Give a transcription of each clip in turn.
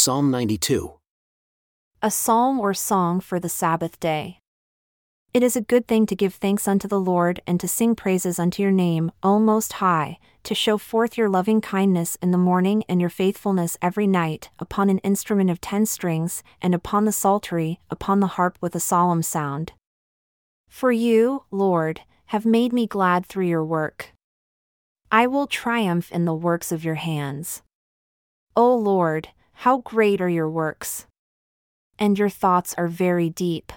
Psalm 92. A psalm or song for the Sabbath day. It is a good thing to give thanks unto the Lord and to sing praises unto your name, O Most High, to show forth your loving kindness in the morning and your faithfulness every night, upon an instrument of ten strings, and upon the psaltery, upon the harp with a solemn sound. For you, Lord, have made me glad through your work. I will triumph in the works of your hands. O Lord, how great are your works! And your thoughts are very deep.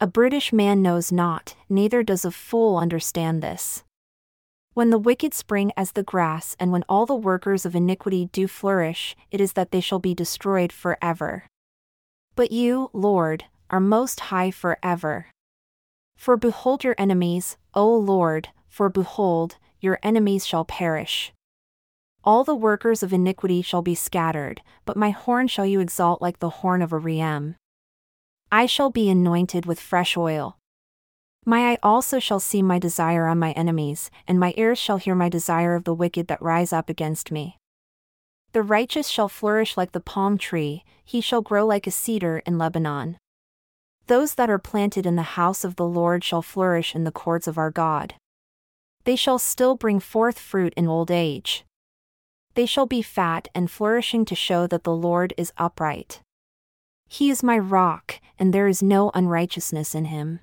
A British man knows not, neither does a fool understand this. When the wicked spring as the grass, and when all the workers of iniquity do flourish, it is that they shall be destroyed for ever. But you, Lord, are most high for ever. For behold your enemies, O Lord, for behold, your enemies shall perish. All the workers of iniquity shall be scattered, but my horn shall you exalt like the horn of a reem. I shall be anointed with fresh oil. My eye also shall see my desire on my enemies, and my ears shall hear my desire of the wicked that rise up against me. The righteous shall flourish like the palm tree, he shall grow like a cedar in Lebanon. Those that are planted in the house of the Lord shall flourish in the courts of our God. They shall still bring forth fruit in old age. They shall be fat and flourishing to show that the Lord is upright. He is my rock, and there is no unrighteousness in him.